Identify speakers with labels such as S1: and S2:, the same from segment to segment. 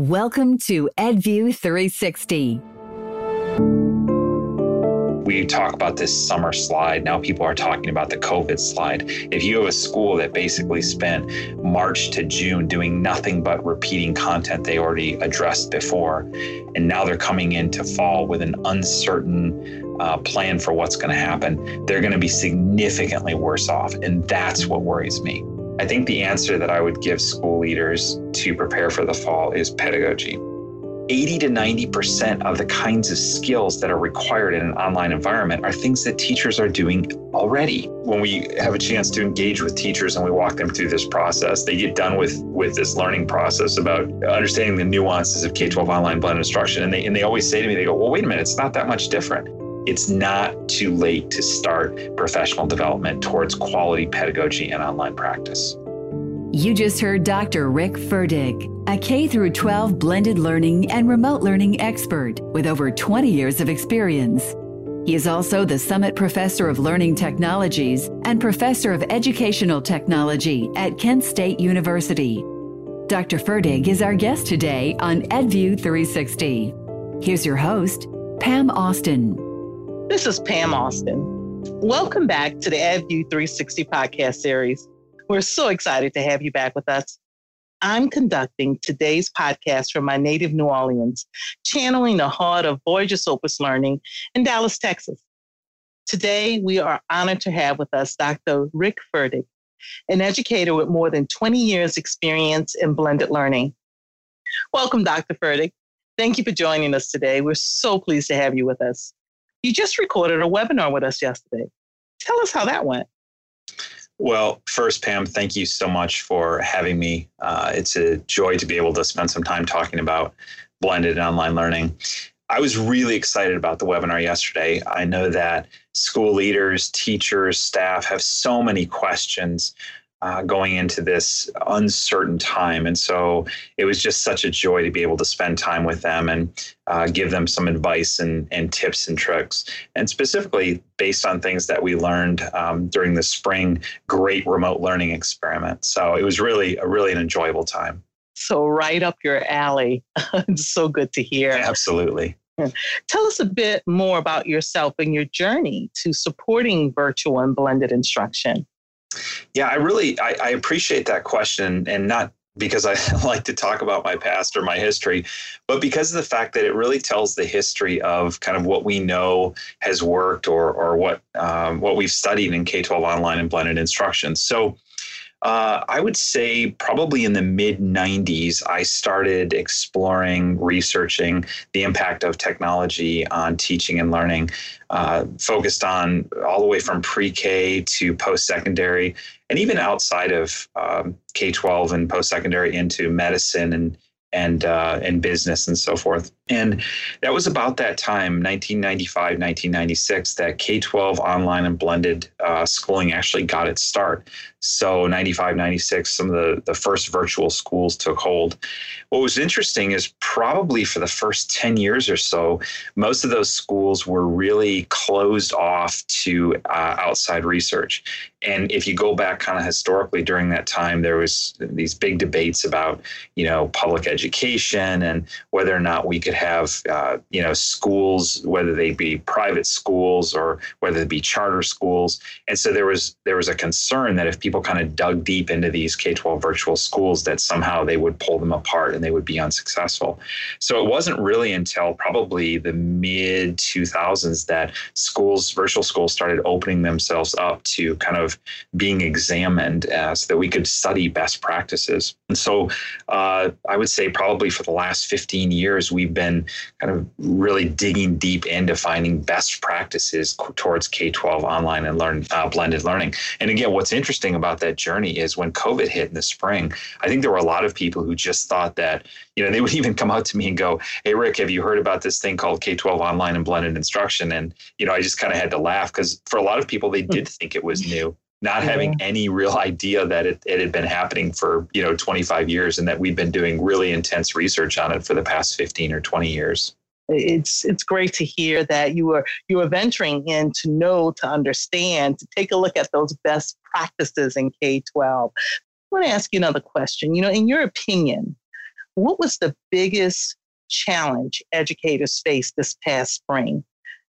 S1: Welcome to EdView 360.
S2: We talk about this summer slide. Now people are talking about the COVID slide. If you have a school that basically spent March to June doing nothing but repeating content they already addressed before, and now they're coming into fall with an uncertain uh, plan for what's going to happen, they're going to be significantly worse off. And that's what worries me. I think the answer that I would give school leaders to prepare for the fall is pedagogy. 80 to 90% of the kinds of skills that are required in an online environment are things that teachers are doing already. When we have a chance to engage with teachers and we walk them through this process, they get done with, with this learning process about understanding the nuances of K 12 online blended instruction. And they, and they always say to me, they go, well, wait a minute, it's not that much different it's not too late to start professional development towards quality pedagogy and online practice.
S1: You just heard Dr. Rick Ferdig, a K through 12 blended learning and remote learning expert with over 20 years of experience. He is also the Summit Professor of Learning Technologies and Professor of Educational Technology at Kent State University. Dr. Ferdig is our guest today on EdView 360. Here's your host, Pam Austin.
S3: This is Pam Austin. Welcome back to the EdView 360 podcast series. We're so excited to have you back with us. I'm conducting today's podcast from my native New Orleans, channeling the heart of Voyager Sopris Learning in Dallas, Texas. Today, we are honored to have with us Dr. Rick Ferdig, an educator with more than 20 years' experience in blended learning. Welcome, Dr. Ferdig. Thank you for joining us today. We're so pleased to have you with us. You just recorded a webinar with us yesterday. Tell us how that went.
S2: Well, first, Pam, thank you so much for having me. Uh, it's a joy to be able to spend some time talking about blended and online learning. I was really excited about the webinar yesterday. I know that school leaders, teachers, staff have so many questions uh, going into this uncertain time. And so it was just such a joy to be able to spend time with them and uh, give them some advice and, and tips and tricks. And specifically based on things that we learned um, during the spring great remote learning experiment. So it was really a really an enjoyable time.
S3: So right up your alley. it's so good to hear.
S2: Absolutely.
S3: Tell us a bit more about yourself and your journey to supporting virtual and blended instruction.
S2: Yeah, I really I, I appreciate that question, and not because I like to talk about my past or my history, but because of the fact that it really tells the history of kind of what we know has worked or or what um, what we've studied in K twelve online and blended instruction. So uh, I would say probably in the mid 90s, I started exploring, researching the impact of technology on teaching and learning, uh, focused on all the way from pre K to post secondary, and even outside of um, K 12 and post secondary into medicine and and uh, and business and so forth. And that was about that time, 1995, 1996, that K-12 online and blended uh, schooling actually got its start. So 95, 96, some of the, the first virtual schools took hold. What was interesting is probably for the first 10 years or so, most of those schools were really closed off to uh, outside research. And if you go back kind of historically during that time, there was these big debates about, you know, public education and whether or not we could have, uh, you know, schools, whether they be private schools or whether they be charter schools. And so there was there was a concern that if people kind of dug deep into these K-12 virtual schools, that somehow they would pull them apart and they would be unsuccessful. So it wasn't really until probably the mid 2000s that schools, virtual schools, started opening themselves up to kind of being examined uh, so that we could study best practices. And so uh, I would say probably for the last 15 years, we've been kind of really digging deep into finding best practices towards K 12 online and learn uh, blended learning. And again, what's interesting about that journey is when COVID hit in the spring, I think there were a lot of people who just thought that, you know, they would even come out to me and go, Hey, Rick, have you heard about this thing called K 12 online and blended instruction? And, you know, I just kind of had to laugh because for a lot of people, they did think it was new not having any real idea that it, it had been happening for you know 25 years and that we've been doing really intense research on it for the past 15 or 20 years.
S3: It's it's great to hear that you are you are venturing in to know to understand to take a look at those best practices in k-12 i want to ask you another question. You know in your opinion What was the biggest challenge educators faced this past spring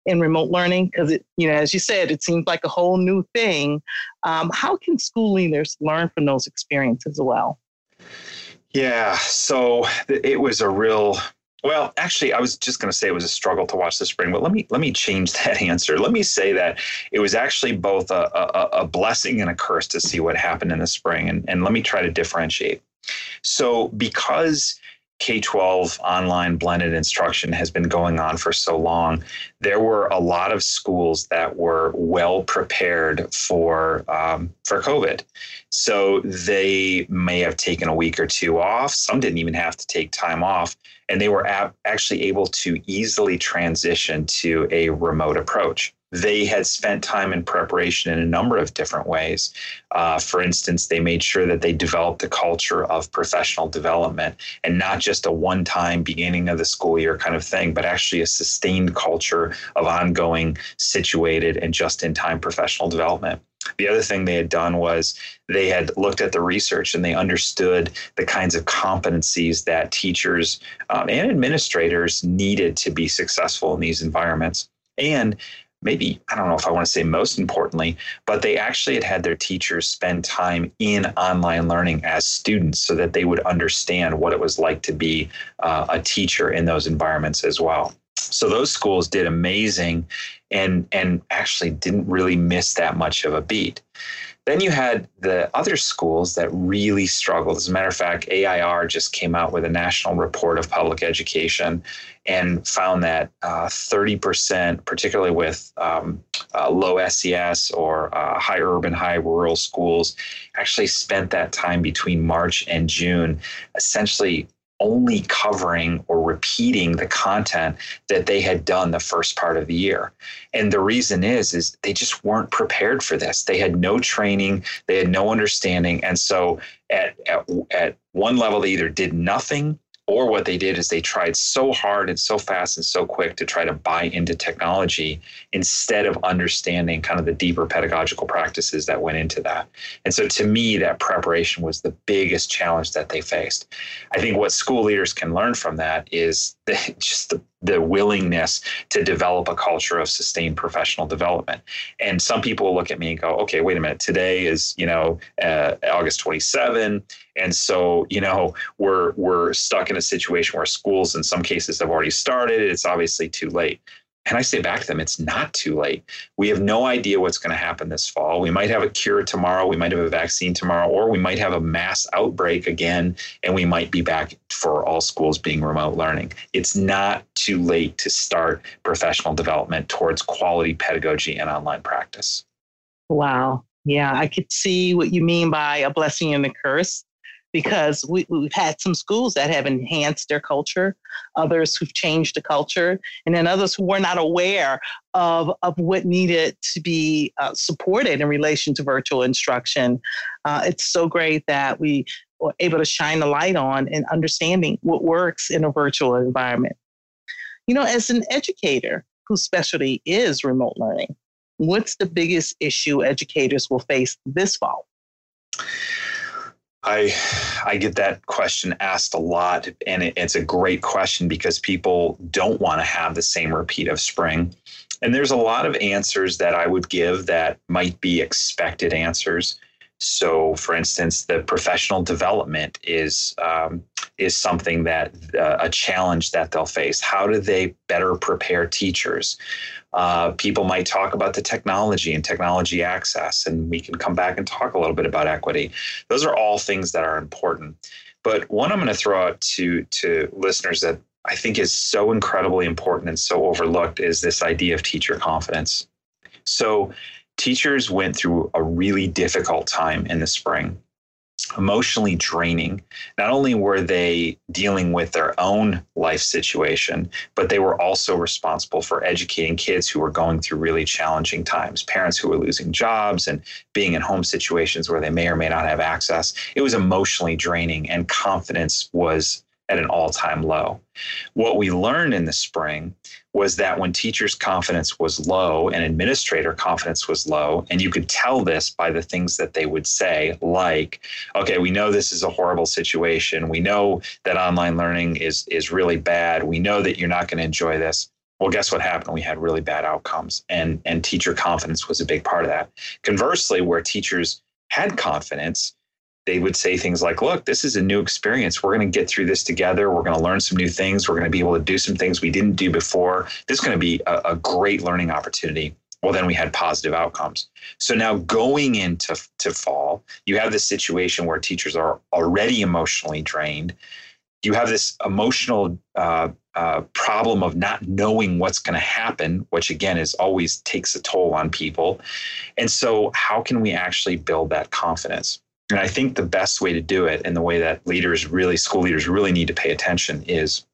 S3: in remote learning? Because it, you know, as you said, it seems like a whole new thing. Um, how can school leaders learn from those experiences as well?
S2: Yeah, so it was a real well, actually, I was just going to say it was a struggle to watch the spring, but let me let me change that answer. Let me say that it was actually both a, a, a blessing and a curse to see what happened in the spring, and, and let me try to differentiate. So, because K 12 online blended instruction has been going on for so long, there were a lot of schools that were well prepared for, um, for COVID. So they may have taken a week or two off. Some didn't even have to take time off. And they were ab- actually able to easily transition to a remote approach they had spent time in preparation in a number of different ways. Uh, for instance, they made sure that they developed a culture of professional development and not just a one time beginning of the school year kind of thing, but actually a sustained culture of ongoing, situated, and just in time professional development. The other thing they had done was they had looked at the research and they understood the kinds of competencies that teachers um, and administrators needed to be successful in these environments. And maybe I don't know if I want to say most importantly, but they actually had had their teachers spend time in online learning as students so that they would understand what it was like to be uh, a teacher in those environments as well. So those schools did amazing and and actually didn't really miss that much of a beat. Then you had the other schools that really struggled. As a matter of fact, AIR just came out with a national report of public education and found that uh, 30%, particularly with um, uh, low SES or uh, high urban, high rural schools, actually spent that time between March and June essentially only covering or repeating the content that they had done the first part of the year. And the reason is is they just weren't prepared for this. They had no training, they had no understanding, and so at at, at one level they either did nothing or what they did is they tried so hard and so fast and so quick to try to buy into technology instead of understanding kind of the deeper pedagogical practices that went into that. And so to me, that preparation was the biggest challenge that they faced. I think what school leaders can learn from that is just the the willingness to develop a culture of sustained professional development. And some people will look at me and go, okay, wait a minute, today is, you know, uh, August 27. And so, you know, we're, we're stuck in a situation where schools in some cases have already started. It's obviously too late. And I say back to them, it's not too late. We have no idea what's going to happen this fall. We might have a cure tomorrow. We might have a vaccine tomorrow, or we might have a mass outbreak again, and we might be back for all schools being remote learning. It's not too late to start professional development towards quality pedagogy and online practice.
S3: Wow. Yeah, I could see what you mean by a blessing and a curse because we, we've had some schools that have enhanced their culture, others who've changed the culture, and then others who were not aware of, of what needed to be uh, supported in relation to virtual instruction. Uh, it's so great that we were able to shine a light on and understanding what works in a virtual environment. You know, as an educator whose specialty is remote learning, what's the biggest issue educators will face this fall?
S2: I I get that question asked a lot, and it, it's a great question because people don't want to have the same repeat of spring. And there's a lot of answers that I would give that might be expected answers. So, for instance, the professional development is um, is something that uh, a challenge that they'll face. How do they better prepare teachers? Uh, people might talk about the technology and technology access, and we can come back and talk a little bit about equity. Those are all things that are important. But one I'm going to throw out to to listeners that I think is so incredibly important and so overlooked is this idea of teacher confidence. So teachers went through a really difficult time in the spring emotionally draining. Not only were they dealing with their own life situation, but they were also responsible for educating kids who were going through really challenging times, parents who were losing jobs and being in home situations where they may or may not have access. It was emotionally draining, and confidence was at an all time low. What we learned in the spring was that when teachers' confidence was low and administrator confidence was low, and you could tell this by the things that they would say, like, okay, we know this is a horrible situation. We know that online learning is, is really bad. We know that you're not going to enjoy this. Well, guess what happened? We had really bad outcomes, and, and teacher confidence was a big part of that. Conversely, where teachers had confidence, they would say things like, Look, this is a new experience. We're going to get through this together. We're going to learn some new things. We're going to be able to do some things we didn't do before. This is going to be a, a great learning opportunity. Well, then we had positive outcomes. So now going into to fall, you have this situation where teachers are already emotionally drained. You have this emotional uh, uh, problem of not knowing what's going to happen, which again is always takes a toll on people. And so, how can we actually build that confidence? And I think the best way to do it, and the way that leaders really, school leaders really need to pay attention, is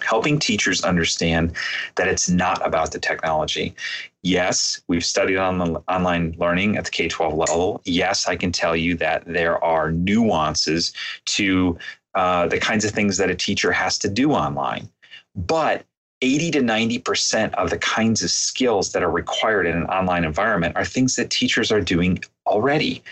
S2: helping teachers understand that it's not about the technology. Yes, we've studied on the online learning at the K 12 level. Yes, I can tell you that there are nuances to uh, the kinds of things that a teacher has to do online. But 80 to 90% of the kinds of skills that are required in an online environment are things that teachers are doing already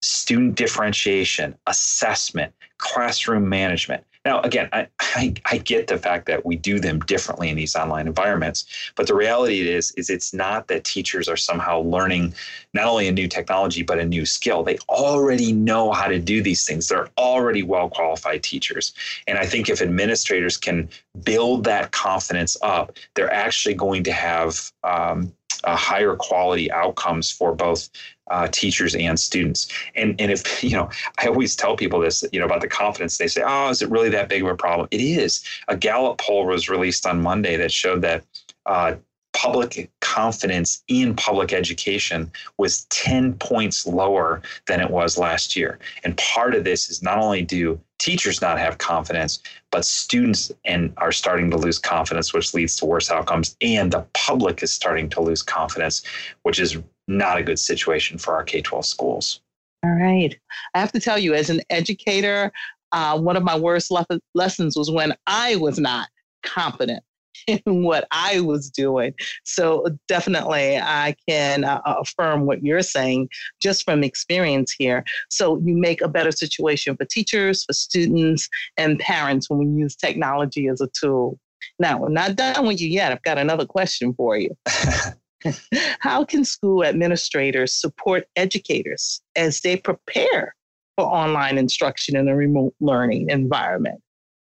S2: student differentiation, assessment, classroom management. Now, again, I, I, I, get the fact that we do them differently in these online environments, but the reality is, is it's not that teachers are somehow learning not only a new technology, but a new skill. They already know how to do these things. They're already well qualified teachers. And I think if administrators can build that confidence up, they're actually going to have um, uh, higher quality outcomes for both uh, teachers and students. And and if you know, I always tell people this, you know, about the confidence. They say, "Oh, is it really that big of a problem?" It is. A Gallup poll was released on Monday that showed that. Uh, public confidence in public education was 10 points lower than it was last year. And part of this is not only do teachers not have confidence, but students and are starting to lose confidence, which leads to worse outcomes. And the public is starting to lose confidence, which is not a good situation for our K 12 schools.
S3: All right. I have to tell you, as an educator, uh, one of my worst le- lessons was when I was not confident in what I was doing. So definitely, I can uh, affirm what you're saying just from experience here. So you make a better situation for teachers, for students, and parents when we use technology as a tool. Now, we're not done with you yet. I've got another question for you. How can school administrators support educators as they prepare for online instruction in a remote learning environment?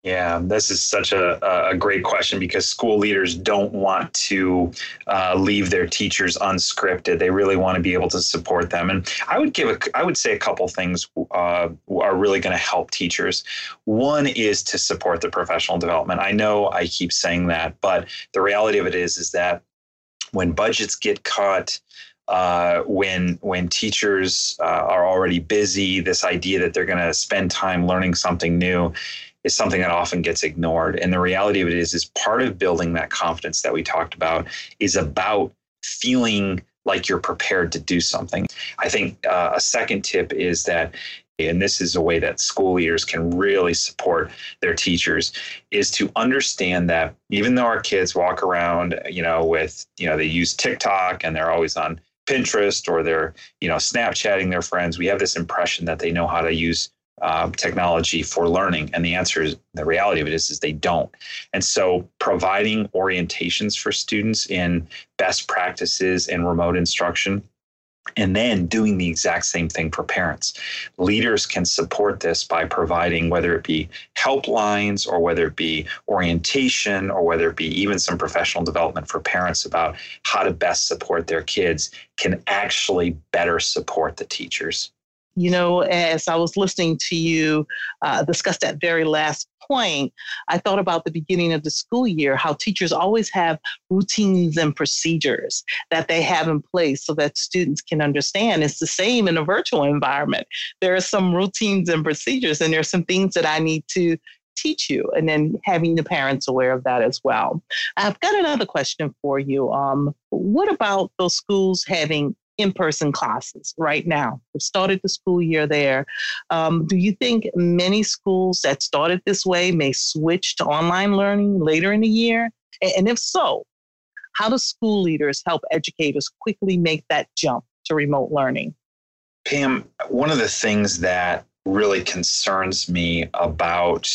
S2: Yeah, this is such a, a great question because school leaders don't want to uh, leave their teachers unscripted. They really want to be able to support them. And I would give a, I would say a couple things uh, are really going to help teachers. One is to support the professional development. I know I keep saying that, but the reality of it is, is that when budgets get cut, uh, when when teachers uh, are already busy, this idea that they're going to spend time learning something new is something that often gets ignored. And the reality of it is, is part of building that confidence that we talked about is about feeling like you're prepared to do something. I think uh, a second tip is that and this is a way that school leaders can really support their teachers is to understand that even though our kids walk around you know with you know they use tiktok and they're always on pinterest or they're you know snapchatting their friends we have this impression that they know how to use uh, technology for learning? And the answer is the reality of it is, is they don't. And so providing orientations for students in best practices in remote instruction and then doing the exact same thing for parents. Leaders can support this by providing whether it be helplines or whether it be orientation or whether it be even some professional development for parents about how to best support their kids can actually better support the teachers
S3: you know, as I was listening to you uh, discuss that very last point, I thought about the beginning of the school year, how teachers always have routines and procedures that they have in place so that students can understand. It's the same in a virtual environment. There are some routines and procedures, and there's some things that I need to teach you, and then having the parents aware of that as well. I've got another question for you. Um, what about those schools having in person classes right now. They've started the school year there. Um, do you think many schools that started this way may switch to online learning later in the year? And if so, how do school leaders help educators quickly make that jump to remote learning?
S2: Pam, one of the things that really concerns me about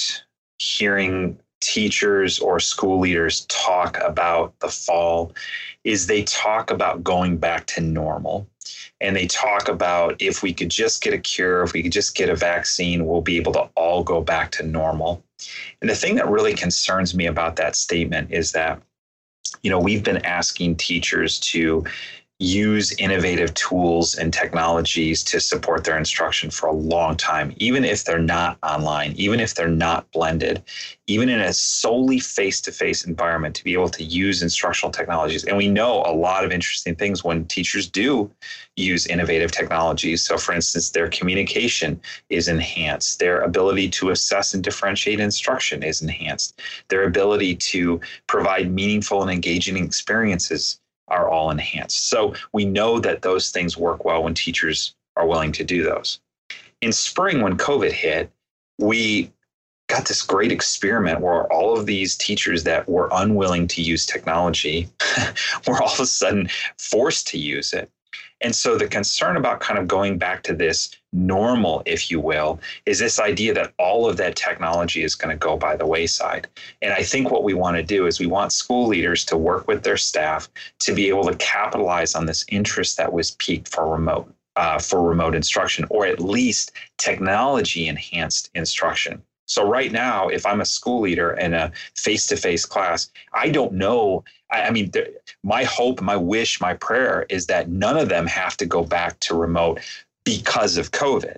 S2: hearing teachers or school leaders talk about the fall is they talk about going back to normal. And they talk about if we could just get a cure, if we could just get a vaccine, we'll be able to all go back to normal. And the thing that really concerns me about that statement is that, you know, we've been asking teachers to use innovative tools and technologies to support their instruction for a long time, even if they're not online, even if they're not blended, even in a solely face to face environment, to be able to use instructional technologies. And we know a lot of interesting things when teachers do use innovative technologies. So, for instance, their communication is enhanced, their ability to assess and differentiate instruction is enhanced, their ability to provide meaningful and engaging experiences are all enhanced. So we know that those things work well when teachers are willing to do those. In spring, when COVID hit, we got this great experiment where all of these teachers that were unwilling to use technology were all of a sudden forced to use it. And so the concern about kind of going back to this normal, if you will, is this idea that all of that technology is going to go by the wayside. And I think what we want to do is we want school leaders to work with their staff to be able to capitalize on this interest that was piqued for remote. Uh, for remote instruction, or at least technology enhanced instruction. So, right now, if I'm a school leader in a face to face class, I don't know I, I mean, my hope, my wish, my prayer is that none of them have to go back to remote because of COVID.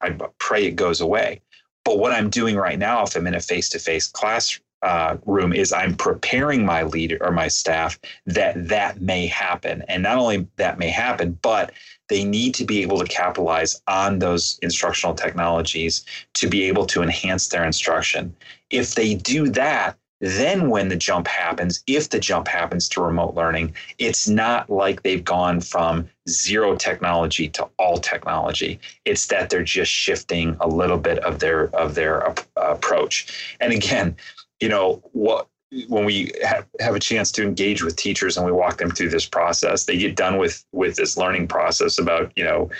S2: I pray it goes away. But what I'm doing right now, if I'm in a face to face class uh, room is I'm preparing my leader or my staff that that may happen. And not only that may happen, but they need to be able to capitalize on those instructional technologies to be able to enhance their instruction. If they do that, then, when the jump happens, if the jump happens to remote learning, it's not like they've gone from zero technology to all technology. It's that they're just shifting a little bit of their of their approach. And again, you know what when we have, have a chance to engage with teachers and we walk them through this process, they get done with with this learning process about you know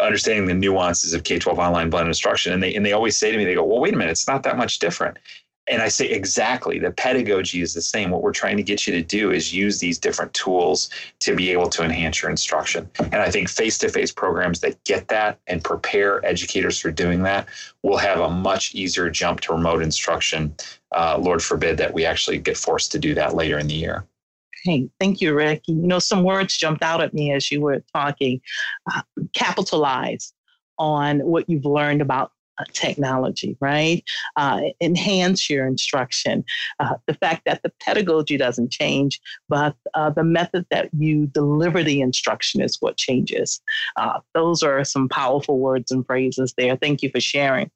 S2: understanding the nuances of K-12 online blended instruction. And they and they always say to me, they go, well, wait a minute, it's not that much different. And I say exactly, the pedagogy is the same. What we're trying to get you to do is use these different tools to be able to enhance your instruction. And I think face to face programs that get that and prepare educators for doing that will have a much easier jump to remote instruction. Uh, Lord forbid that we actually get forced to do that later in the year.
S3: Hey, thank you, Rick. You know, some words jumped out at me as you were talking. Uh, capitalize on what you've learned about technology, right? Uh, enhance your instruction. Uh, the fact that the pedagogy doesn't change, but uh, the method that you deliver the instruction is what changes. Uh, those are some powerful words and phrases there. Thank you for sharing.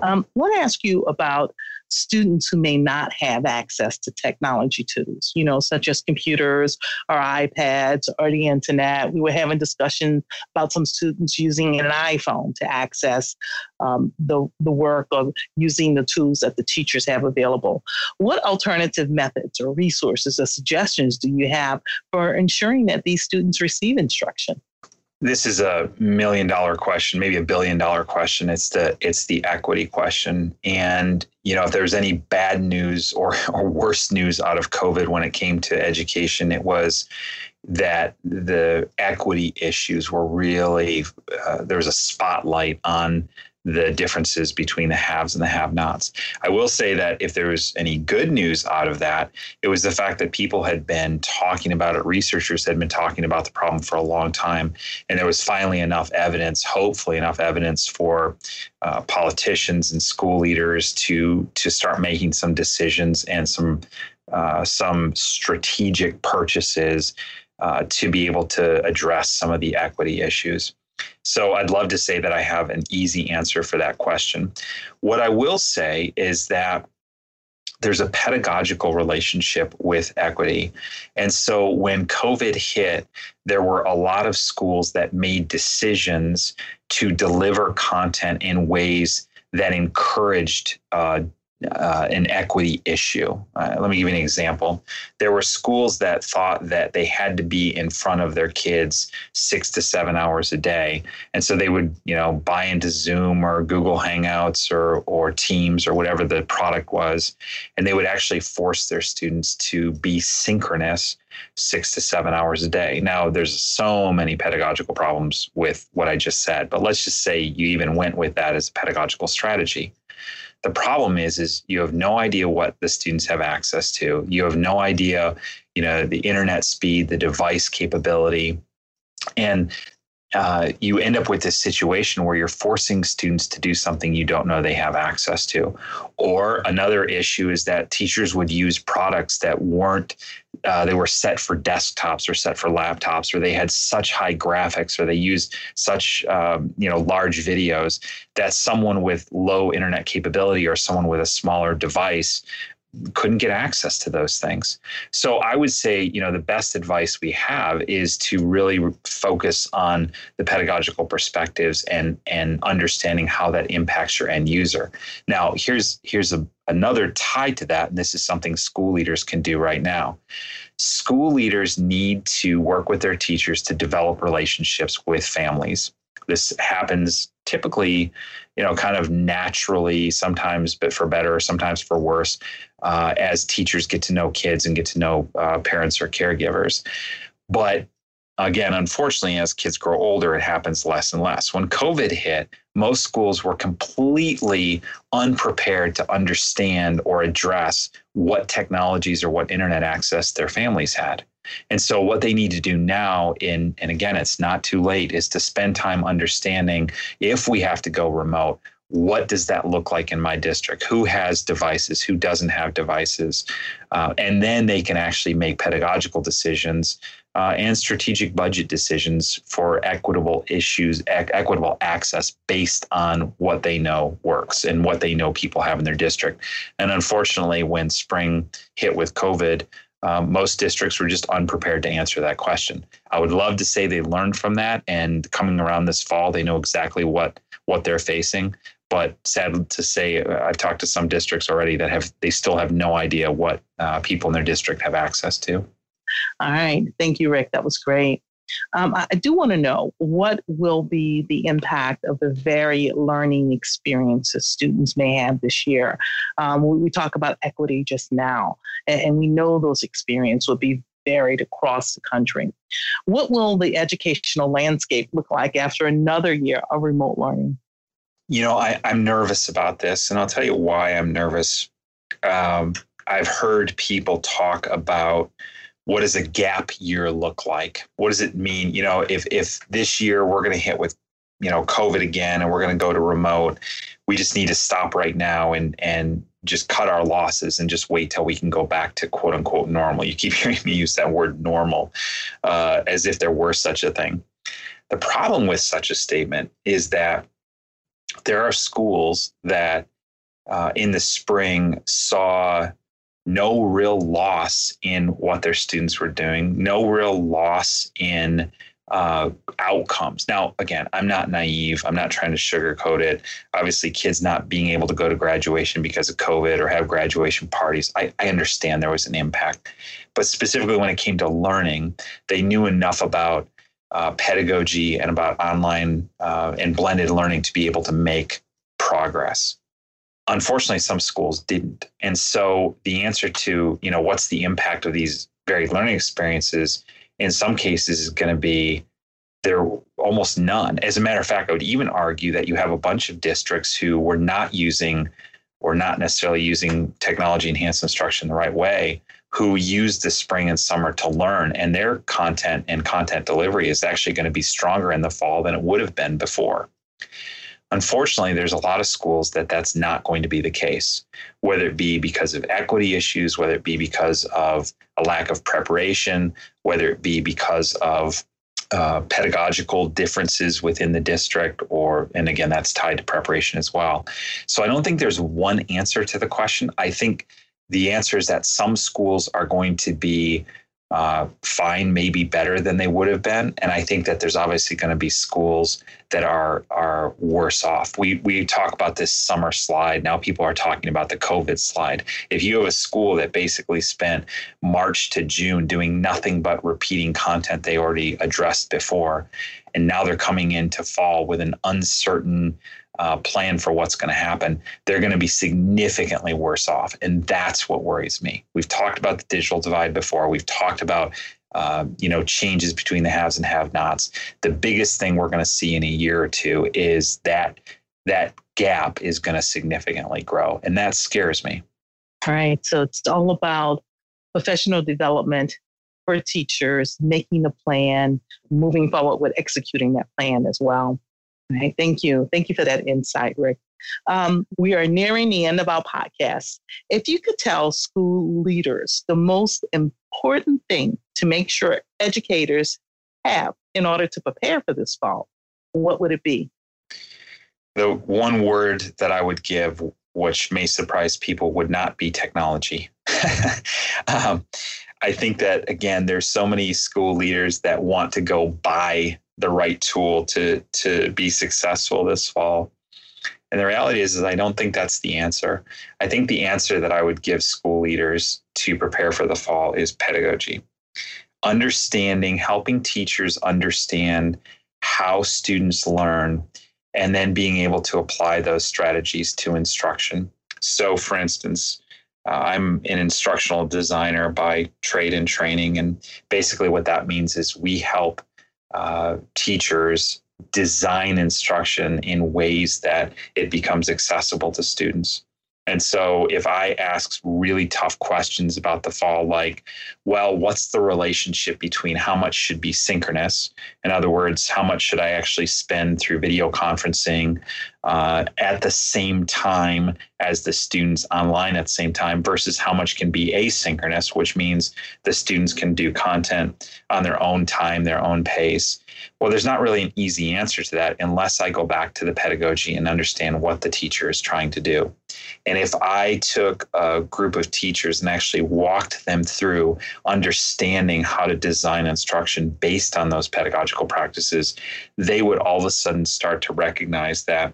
S3: Um, I want to ask you about students who may not have access to technology tools, you know, such as computers or iPads or the internet. We were having discussions about some students using an iPhone to access um, the, the work of using the tools that the teachers have available. What alternative methods or resources or suggestions do you have for ensuring that these students receive instruction?
S2: This is a million dollar question, maybe a billion dollar question. It's the it's the equity question. And you know, if there's any bad news or or worse news out of COVID when it came to education, it was that the equity issues were really uh, there was a spotlight on the differences between the haves and the have nots. I will say that if there was any good news out of that, it was the fact that people had been talking about it, researchers had been talking about the problem for a long time, and there was finally enough evidence, hopefully enough evidence for uh, politicians and school leaders to to start making some decisions and some uh, some strategic purchases uh, to be able to address some of the equity issues. So I'd love to say that I have an easy answer for that question. What I will say is that there's a pedagogical relationship with equity. And so when COVID hit, there were a lot of schools that made decisions to deliver content in ways that encouraged uh, uh, an equity issue. Uh, let me give you an example. There were schools that thought that they had to be in front of their kids six to seven hours a day, and so they would, you know, buy into Zoom or Google Hangouts or or Teams or whatever the product was, and they would actually force their students to be synchronous six to seven hours a day. Now, there's so many pedagogical problems with what I just said, but let's just say you even went with that as a pedagogical strategy the problem is, is you have no idea what the students have access to. You have no idea, you know, the internet speed, the device capability, and uh, you end up with this situation where you're forcing students to do something you don't know they have access to. Or another issue is that teachers would use products that weren't, uh, they were set for desktops or set for laptops, or they had such high graphics, or they used such, um, you know, large videos that someone with low internet capability or someone with a smaller device couldn't get access to those things. So I would say, you know, the best advice we have is to really focus on the pedagogical perspectives and and understanding how that impacts your end user. Now, here's here's a, another tie to that, and this is something school leaders can do right now. School leaders need to work with their teachers to develop relationships with families. This happens typically, you know, kind of naturally, sometimes, but for better, sometimes for worse, uh, as teachers get to know kids and get to know uh, parents or caregivers. But again, unfortunately, as kids grow older, it happens less and less. When COVID hit, most schools were completely unprepared to understand or address what technologies or what internet access their families had. And so what they need to do now in and again it's not too late is to spend time understanding if we have to go remote what does that look like in my district who has devices who doesn't have devices uh, and then they can actually make pedagogical decisions uh, and strategic budget decisions for equitable issues e- equitable access based on what they know works and what they know people have in their district and unfortunately when spring hit with covid um, most districts were just unprepared to answer that question. I would love to say they learned from that, and coming around this fall, they know exactly what what they're facing. But sad to say, uh, I've talked to some districts already that have they still have no idea what uh, people in their district have access to.
S3: All right, thank you, Rick. That was great. Um, I do want to know what will be the impact of the varied learning experiences students may have this year. Um, we, talk about equity just now, and we know those experiences will be varied across the country. What will the educational landscape look like after another year of remote learning?
S2: You know, I, am nervous about this, and I'll tell you why I'm nervous. Um, I've heard people talk about what does a gap year look like? What does it mean? You know, if if this year we're going to hit with you know COVID again and we're going to go to remote, we just need to stop right now and and just cut our losses and just wait till we can go back to quote unquote normal. You keep hearing me use that word normal uh, as if there were such a thing. The problem with such a statement is that there are schools that uh, in the spring saw no real loss in what their students were doing, no real loss in uh, outcomes. Now, again, I'm not naive. I'm not trying to sugarcoat it. Obviously, kids not being able to go to graduation because of COVID or have graduation parties, I, I understand there was an impact. But specifically when it came to learning, they knew enough about uh, pedagogy and about online uh, and blended learning to be able to make progress. Unfortunately some schools didn't. And so the answer to you know what's the impact of these varied learning experiences in some cases is going to be there almost none. As a matter of fact i would even argue that you have a bunch of districts who were not using or not necessarily using technology enhanced instruction the right way who use the spring and summer to learn and their content and content delivery is actually going to be stronger in the fall than it would have been before Unfortunately, there's a lot of schools that that's not going to be the case, whether it be because of equity issues, whether it be because of a lack of preparation, whether it be because of uh, pedagogical differences within the district, or, and again, that's tied to preparation as well. So I don't think there's one answer to the question. I think the answer is that some schools are going to be uh, fine, maybe better than they would have been. And I think that there's obviously going to be schools that are are worse off. We we talk about this summer slide. Now people are talking about the COVID slide. If you have a school that basically spent March to June doing nothing but repeating content they already addressed before, and now they're coming into fall with an uncertain uh, plan for what's going to happen, they're going to be significantly worse off. And that's what worries me. We've talked about the digital divide before. We've talked about uh, you know changes between the haves and have-nots. The biggest thing we're going to see in a year or two is that that gap is going to significantly grow, and that scares me.
S3: All right. So it's all about professional development for teachers, making the plan, moving forward with executing that plan as well. Right. Thank you. Thank you for that insight, Rick. Um, we are nearing the end of our podcast. If you could tell school leaders the most important thing to make sure educators have in order to prepare for this fall, what would it be?
S2: The one word that I would give, which may surprise people, would not be technology. um, I think that, again, there's so many school leaders that want to go buy the right tool to to be successful this fall. And the reality is, is I don't think that's the answer. I think the answer that I would give school leaders to prepare for the fall is pedagogy. Understanding, helping teachers understand how students learn, and then being able to apply those strategies to instruction. So, for instance, uh, I'm an instructional designer by trade and training. And basically, what that means is we help uh, teachers design instruction in ways that it becomes accessible to students. And so if I ask really tough questions about the fall, like, well, what's the relationship between how much should be synchronous? In other words, how much should I actually spend through video conferencing uh, at the same time as the students online at the same time versus how much can be asynchronous, which means the students can do content on their own time, their own pace. Well, there's not really an easy answer to that unless I go back to the pedagogy and understand what the teacher is trying to do. And if I took a group of teachers and actually walked them through understanding how to design instruction based on those pedagogical practices, they would all of a sudden start to recognize that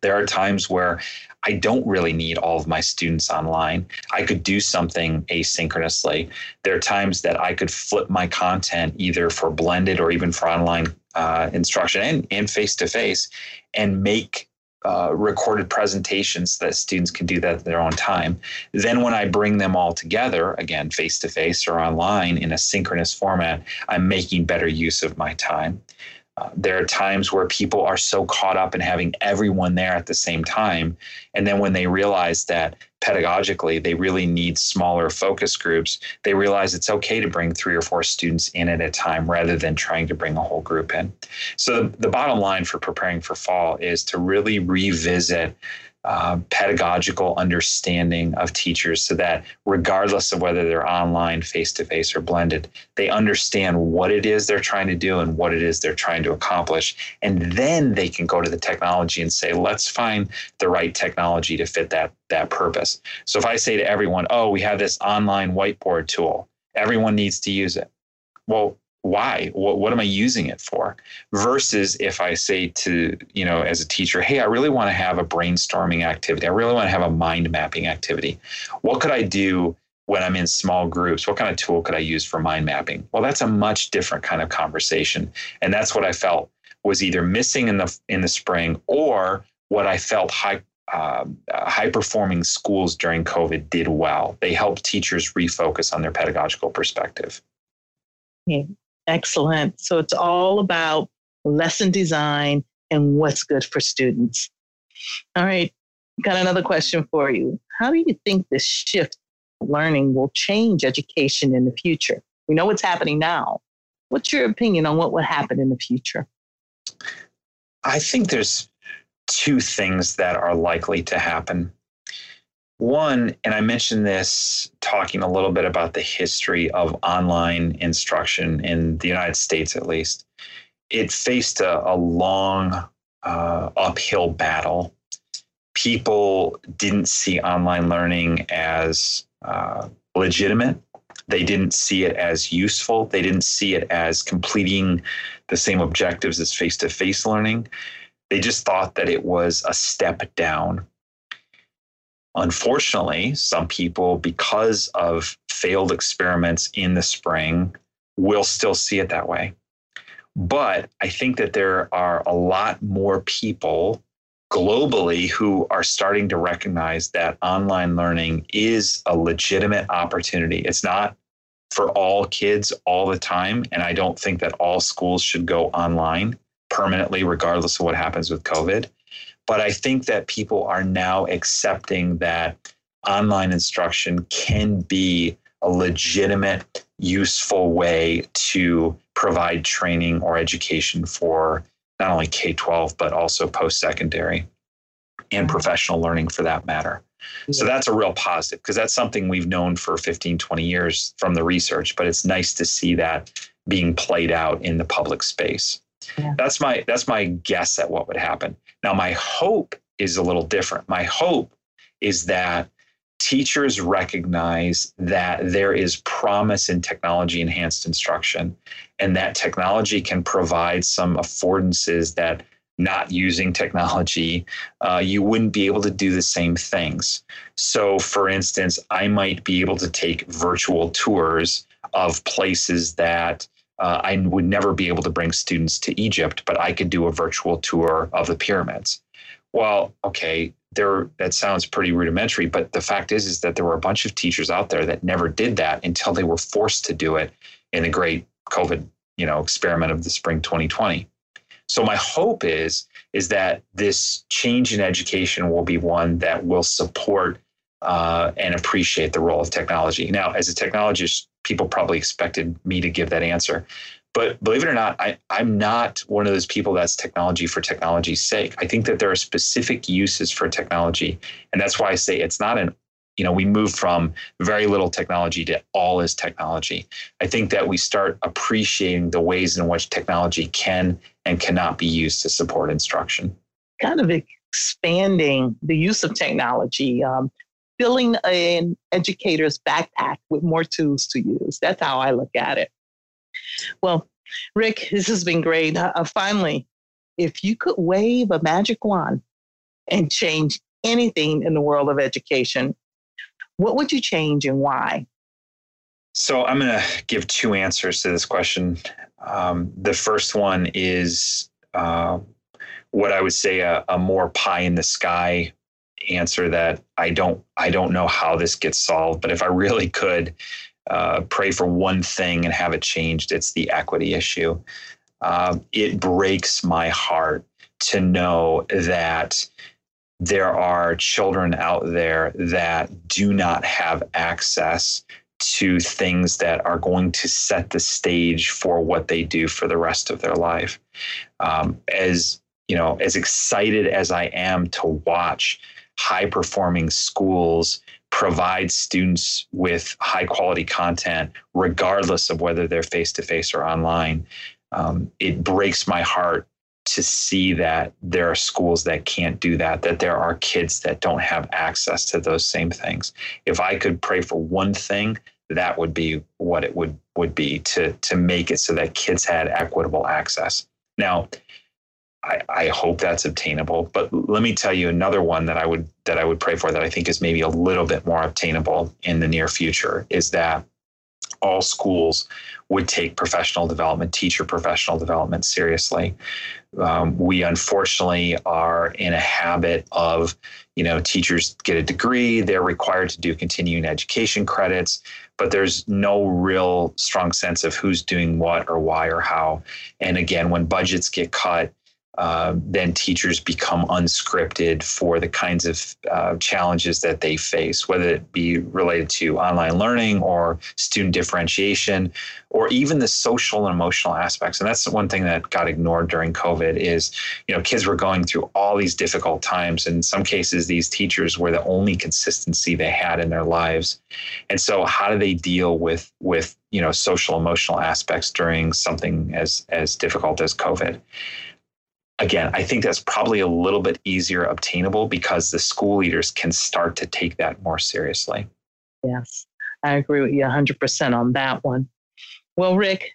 S2: there are times where I don't really need all of my students online. I could do something asynchronously. There are times that I could flip my content either for blended or even for online uh, instruction and face to face and make uh, recorded presentations that students can do that at their own time. Then, when I bring them all together, again, face to face or online in a synchronous format, I'm making better use of my time. There are times where people are so caught up in having everyone there at the same time. And then when they realize that pedagogically they really need smaller focus groups, they realize it's okay to bring three or four students in at a time rather than trying to bring a whole group in. So the bottom line for preparing for fall is to really revisit uh, pedagogical understanding of teachers so that regardless of whether they're online, face to face, or blended, they understand what it is they're trying to do and what it is they're trying to accomplish. And then they can go to the technology and say, let's find the right technology to fit that, that purpose. So if I say to everyone, oh, we have this online whiteboard tool, everyone needs to use it. Well, why? What, what am i using it for? Versus if i say to you know as a teacher hey i really want to have a brainstorming activity. I really want to have a mind mapping activity. What could i do when i'm in small groups? What kind of tool could i use for mind mapping? Well that's a much different kind of conversation. And that's what i felt was either missing in the in the spring or what i felt high uh, high performing schools during COVID did well. They helped teachers refocus on their pedagogical perspective.
S3: Excellent. So it's all about lesson design and what's good for students. All right, got another question for you. How do you think this shift learning will change education in the future? We know what's happening now. What's your opinion on what will happen in the future?
S2: I think there's two things that are likely to happen. One, and I mentioned this talking a little bit about the history of online instruction in the United States, at least. It faced a, a long uh, uphill battle. People didn't see online learning as uh, legitimate. They didn't see it as useful. They didn't see it as completing the same objectives as face to face learning. They just thought that it was a step down. Unfortunately, some people, because of failed experiments in the spring, will still see it that way. But I think that there are a lot more people globally who are starting to recognize that online learning is a legitimate opportunity. It's not for all kids all the time. And I don't think that all schools should go online permanently, regardless of what happens with COVID. But I think that people are now accepting that online instruction can be a legitimate, useful way to provide training or education for not only K 12, but also post secondary and mm-hmm. professional learning for that matter. So that's a real positive because that's something we've known for 15, 20 years from the research, but it's nice to see that being played out in the public space. That's my that's my guess at what would happen. Now my hope is a little different. My hope is that teachers recognize that there is promise in technology enhanced instruction and that technology can provide some affordances that not using technology, uh, you wouldn't be able to do the same things. So, for instance, I might be able to take virtual tours of places that uh, I would never be able to bring students to Egypt, but I could do a virtual tour of the pyramids. Well, okay, there that sounds pretty rudimentary, but the fact is is that there were a bunch of teachers out there that never did that until they were forced to do it in the great COVID, you know, experiment of the spring 2020. So my hope is is that this change in education will be one that will support uh, and appreciate the role of technology. Now, as a technologist, people probably expected me to give that answer. But believe it or not, I, I'm not one of those people that's technology for technology's sake. I think that there are specific uses for technology. And that's why I say it's not an you know, we move from very little technology to all is technology. I think that we start appreciating the ways in which technology can and cannot be used to support instruction.
S3: Kind of expanding the use of technology, um, filling an educator's backpack with more tools to use. That's how I look at it. Well, Rick, this has been great. Uh, finally, if you could wave a magic wand and change anything in the world of education, what would you change and why?
S2: So I'm going to give two answers to this question. Um, the first one is uh, what I would say a, a more pie in the sky answer that I don't I don't know how this gets solved, but if I really could uh, pray for one thing and have it changed, it's the equity issue. Uh, it breaks my heart to know that there are children out there that do not have access to things that are going to set the stage for what they do for the rest of their life. Um, as you know, as excited as I am to watch high performing schools provide students with high quality content, regardless of whether they're face to face or online, um, it breaks my heart to see that there are schools that can't do that, that there are kids that don't have access to those same things. If I could pray for one thing, that would be what it would would be to to make it so that kids had equitable access. Now, I, I hope that's obtainable, but let me tell you another one that I would that I would pray for that I think is maybe a little bit more obtainable in the near future is that all schools would take professional development, teacher professional development seriously. Um, we unfortunately are in a habit of, you know, teachers get a degree, they're required to do continuing education credits, but there's no real strong sense of who's doing what or why or how. And again, when budgets get cut, uh, then teachers become unscripted for the kinds of uh, challenges that they face, whether it be related to online learning or student differentiation, or even the social and emotional aspects. And that's one thing that got ignored during COVID is, you know, kids were going through all these difficult times. And in some cases, these teachers were the only consistency they had in their lives. And so, how do they deal with with you know social emotional aspects during something as as difficult as COVID? Again, I think that's probably a little bit easier obtainable because the school leaders can start to take that more seriously.
S3: Yes, I agree with you 100% on that one. Well, Rick,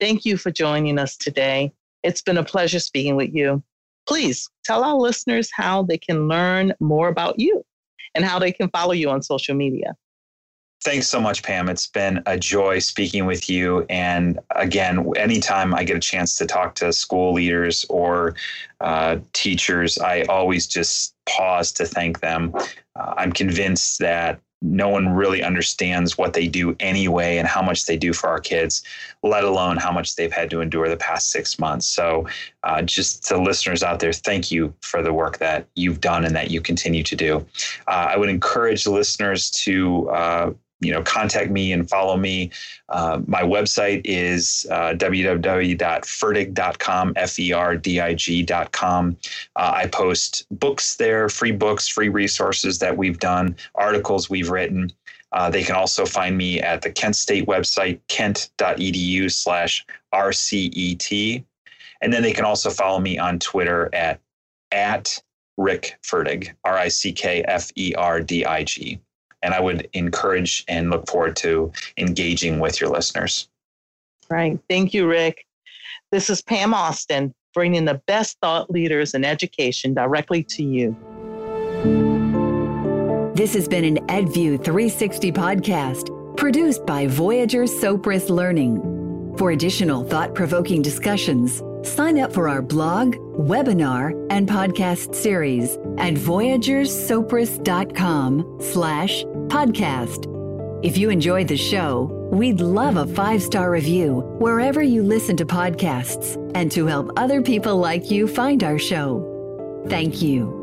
S3: thank you for joining us today. It's been a pleasure speaking with you. Please tell our listeners how they can learn more about you and how they can follow you on social media.
S2: Thanks so much, Pam. It's been a joy speaking with you. And again, anytime I get a chance to talk to school leaders or uh, teachers, I always just pause to thank them. Uh, I'm convinced that no one really understands what they do anyway and how much they do for our kids, let alone how much they've had to endure the past six months. So, uh, just to listeners out there, thank you for the work that you've done and that you continue to do. Uh, I would encourage listeners to uh, you know, contact me and follow me. Uh, my website is uh, www.ferdig.com, F-E-R-D-I-G.com. Uh, I post books there, free books, free resources that we've done, articles we've written. Uh, they can also find me at the Kent State website, kent.edu slash RCET. And then they can also follow me on Twitter at, at Rick Ferdig, R-I-C-K-F-E-R-D-I-G and I would encourage and look forward to engaging with your listeners.
S3: Right. Thank you, Rick. This is Pam Austin, bringing the best thought leaders in education directly to you.
S1: This has been an EdView 360 podcast produced by Voyager Sopris Learning. For additional thought provoking discussions, sign up for our blog, webinar, and podcast series at voyagersopris.com slash podcast. If you enjoyed the show, we'd love a five star review wherever you listen to podcasts and to help other people like you find our show. Thank you.